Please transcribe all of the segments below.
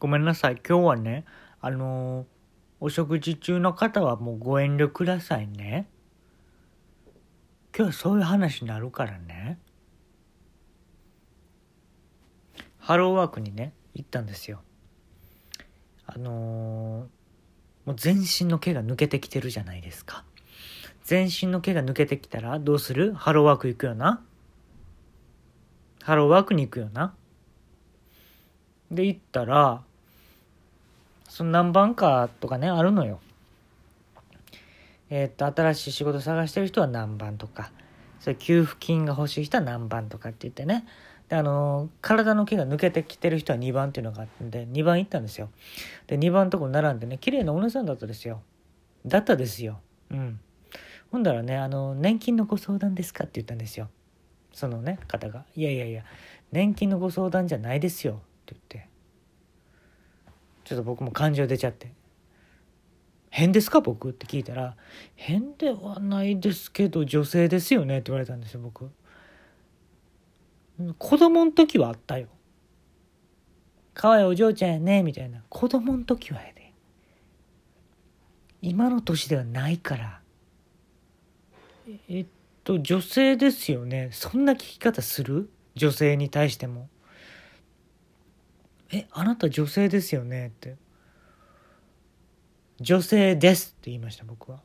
ごめんなさい。今日はね、あのーお食事中の方はもうご遠慮くださいね。今日はそういう話になるからね。ハローワークにね、行ったんですよ。あのーもう全身の毛が抜けてきてるじゃないですか。全身の毛が抜けてきたらどうする？ハローワーク行くよな。ハローワークに行くよな。で、行ったら、その何番かとかね、あるのよ。えーっと、新しい仕事探してる人は何番とか、それ給付金が欲しい人は何番とかって言ってね。で、あのー体の毛が抜けてきてる人は2番っていうのがあってんで、2番行ったんですよ。で、2番のとこ並んでね、綺麗なお姉さんだったですよ。だったですよ。うん。ほんだらね、あの、年金のご相談ですかって言ったんですよ。そのね、方が。いやいやいや、年金のご相談じゃないですよ。って言って。ちょっと僕も感情出ちゃって。変ですか？僕って聞いたら、変ではないですけど、女性ですよね？って言われたんですよ、僕。子供の時はあったよ。可愛いお嬢ちゃんやね、みたいな。子供の時はやで。今の年ではないから。ええっと、女性ですよね？そんな聞き方する？女性に対しても。え、あなた女性ですよね？って。女性ですって言いました、僕は。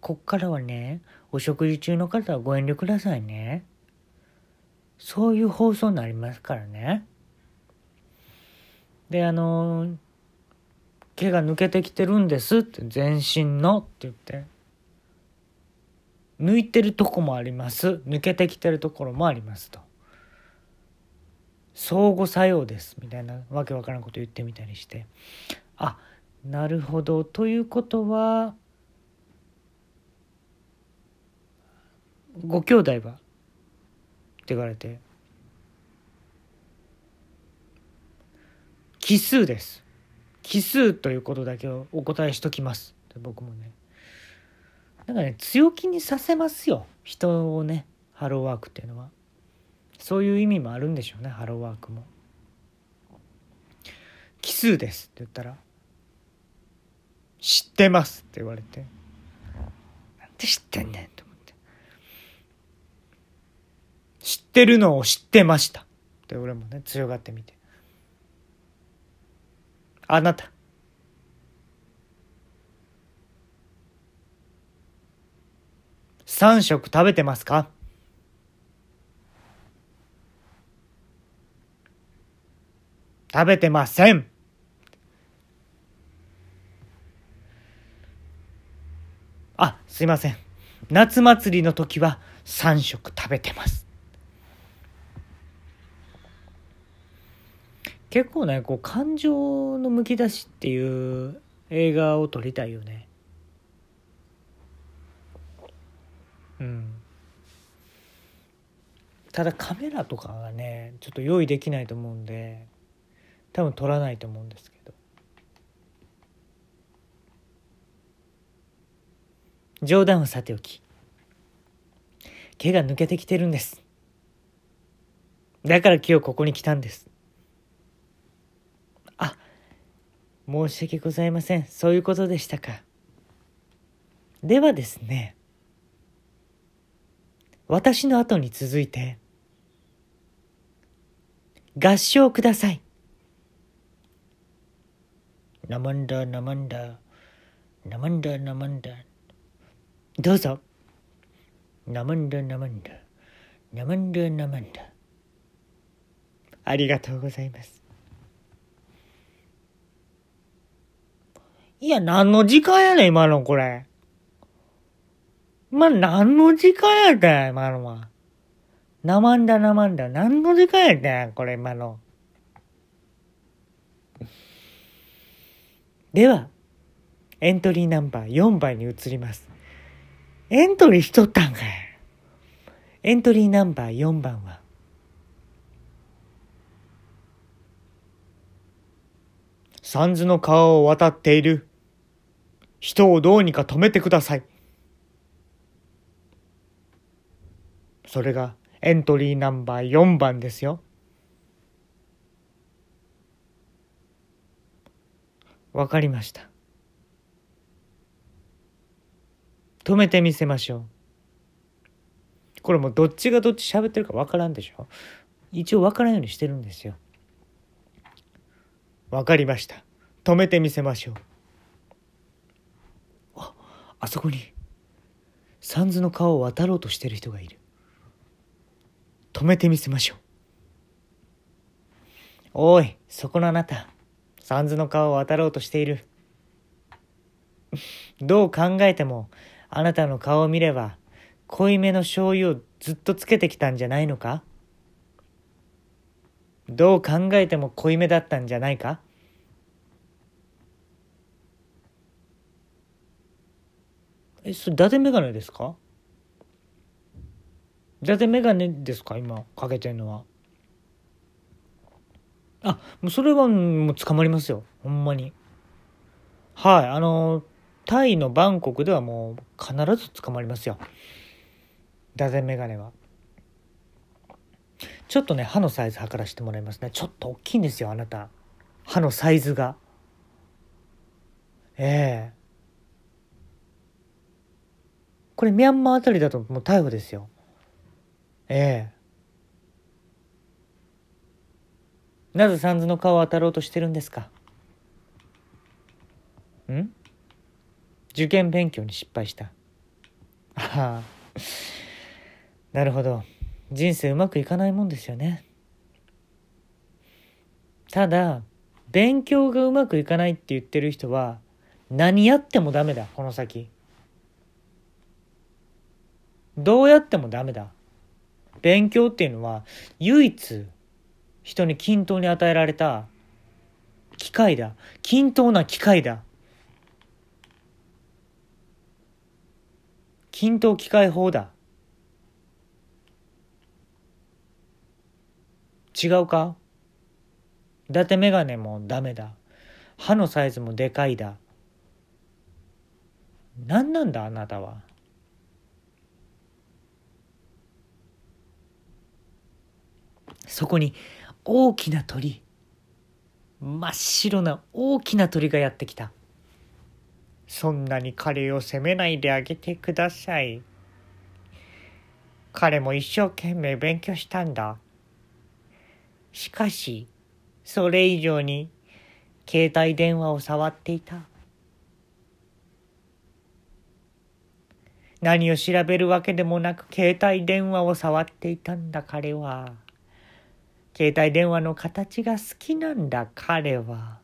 こっからはね、お食事中の方はご遠慮くださいね。そういう放送になりますからね。で、あの毛が抜けてきてるんですって、全身のって言って。抜いてるとこもあります。抜けてきてるところもありますと。相互作用です。みたいなわけわからんこと言ってみたりして。あ、なるほど。ということは、ご兄弟は？って言われて。奇数です。奇数ということだけをお答えしときます。って僕もね。なんかね、強気にさせますよ。人をね、ハローワークっていうのは。そういう意味もあるんでしょうね、ハローワークも。奇数ですって言ったら、知ってますって言われて。なんで知ってんねんと思って。知ってるのを知ってました。って俺もね、強がってみて。あなた。三食食べてますか？食べてません。あ、すいません。夏祭りの時は三食食べてます。結構ね、こう感情のむき出しっていう映画を撮りたいよね。うん。ただカメラとかがね、ちょっと用意できないと思うんで、多分撮らないと思うんですけど。冗談はさておき。毛が抜けてきてるんです。だから今日ここに来たんです。あ、申し訳ございません。そういうことでしたか。ではですね、私の後に続いて、合唱ください。ナマンダ、ナマンダ、ナマンダ、ナマンダ。どうぞ。ナマンダ、ナマンダ、ナマンダ、ナマンダ。ありがとうございます。いや、何の時間やねん、今のこれ。まあ、何の時間やったん今のは。なまんだなまんだ。何の時間やったんこれ、今の。では、エントリーナンバー4番に移ります。エントリーしとったんかい。エントリーナンバー4番は、三途の川を渡っている人をどうにか止めてください。それがエントリーナンバー4番ですよ。わかりました。止めてみせましょう。これもうどっちがどっち喋ってるかわからんでしょ一応わからんようにしてるんですよ。わかりました。止めてみせましょう。あ、あそこに、サンズの川を渡ろうとしてる人がいる。止めてみせましょう。おい、そこのあなた。サンズの川を渡ろうとしている。どう考えても、あなたの顔を見れば、濃いめの醤油をずっとつけてきたんじゃないのか？どう考えても濃いめだったんじゃないか？え、それ、伊達メガネですか？伊達メガネですか今、かけてんのは。あ、もうそれはもう捕まりますよ。ほんまに。はい、あの、タイのバンコクではもう必ず捕まりますよ。伊達メガネは。ちょっとね、歯のサイズ測らせてもらいますね。ちょっと大きいんですよ、あなた。歯のサイズが。ええこれミャンマーあたりだともう逮捕ですよ。ええなぜサンズの顔を当たろうとしてるんですか？ん？受験勉強に失敗した。ああ、なるほど。人生うまくいかないもんですよね。ただ、勉強がうまくいかないって言ってる人は、何やってもダメだ、この先。どうやってもダメだ。勉強っていうのは唯一人に均等に与えられた機械だ。均等な機械だ。均等機械法だ。違うか？伊達メガネもダメだ。歯のサイズもでかいだ。何なんだあなたは？そこに大きな鳥真っ白な大きな鳥がやってきた。そんなに彼を責めないであげてください。彼も一生懸命勉強したんだ。しかしそれ以上に携帯電話を触っていた。何を調べるわけでもなく携帯電話を触っていたんだ彼は。携帯電話の形が好きなんだ彼は。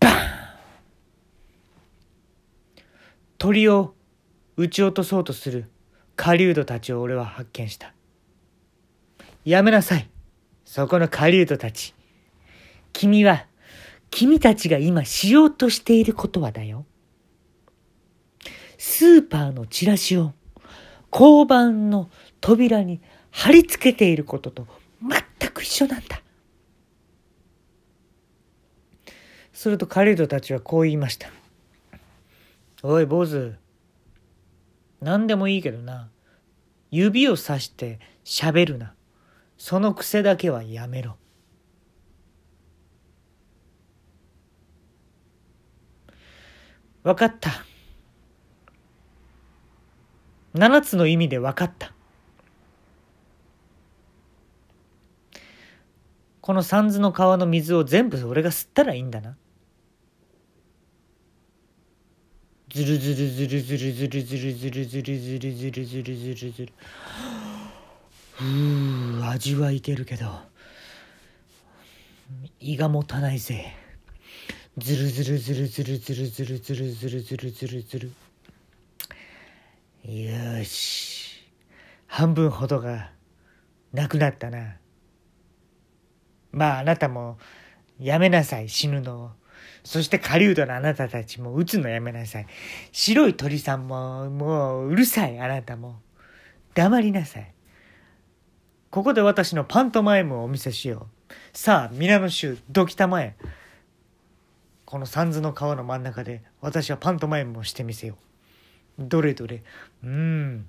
バン鳥を撃ち落とそうとする狩人たちを俺は発見した。やめなさい。そこの狩人たち。君は、君たちが今しようとしていることはだよ。スーパーのチラシを交番の扉に貼り付けていることと全く一緒なんだ。するとカリードたちはこう言いました。おい、坊主。何でもいいけどな。指をさして喋るな。その癖だけはやめろ。分かった。七つの意味で分かった。この三途の川の水を全部俺が吸ったらいいんだな。ずるずるずるずるずるずるずるずるずるずるずるずるずるふう味はいけるけど。胃が持たないぜ。ずるずるずるずるずるずるずるずるずるずるずるよし。半分ほどがなくなったな。まああなたもやめなさい。死ぬのを。そして狩人のあなたたちも撃つのやめなさい。白い鳥さんももううるさい。あなたも。黙りなさい。ここで私のパントマイムをお見せしよう。さあ皆の衆どきたまえこの三途の川の真ん中で私はパントマイムをしてみせよう。どれどれ。うーん。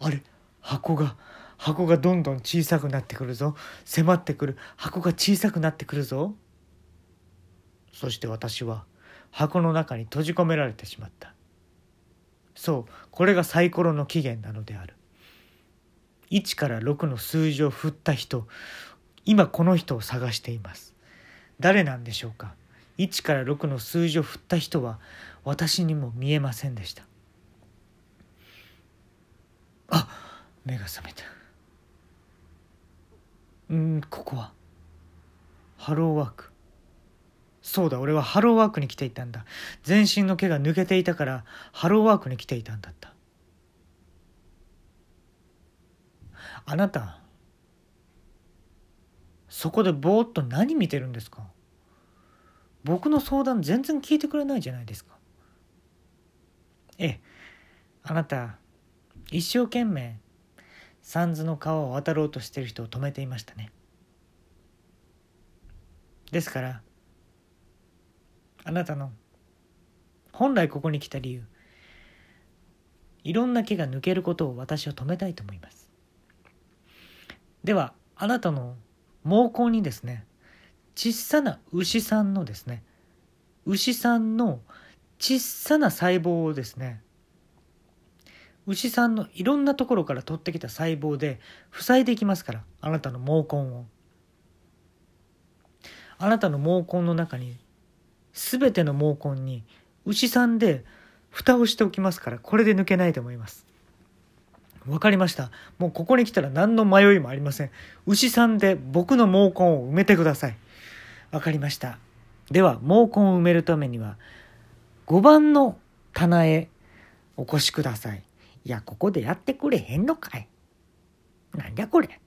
あれ箱が。箱がどんどん小さくなってくるぞ。迫ってくる。箱が小さくなってくるぞ。そして私は箱の中に閉じ込められてしまった。そうこれがサイコロの起源なのである。1から6の数字を振った人今この人を探しています。誰なんでしょうか。1から6の数字を振った人は私にも見えませんでした。あ目が覚めた。うんここは。ハローワーク。そうだ俺はハローワークに来ていたんだ。全身の毛が抜けていたからハローワークに来ていたんだった。あなたそこでぼーっと何見てるんですか？僕の相談全然聞いてくれないじゃないですか。ええあなた一生懸命三途の川を渡ろうとしてる人を止めていましたね。ですからあなたの本来ここに来た理由いろんな毛が抜けることを私は止めたいと思います。ではあなたの毛根にですね小さな牛さんのですね牛さんの小さな細胞をですね牛さんのいろんなところから取ってきた細胞で塞いでいきますからあなたの毛根を。あなたの毛根の中に全ての毛根に牛さんで蓋をしておきますからこれで抜けないと思います。わかりました。もうここに来たら何の迷いもありません。牛さんで僕の毛根を埋めてください。わかりました。では毛根を埋めるためには5番の棚へお越しください。いやここでやってくれへんのかい。なんじゃこれ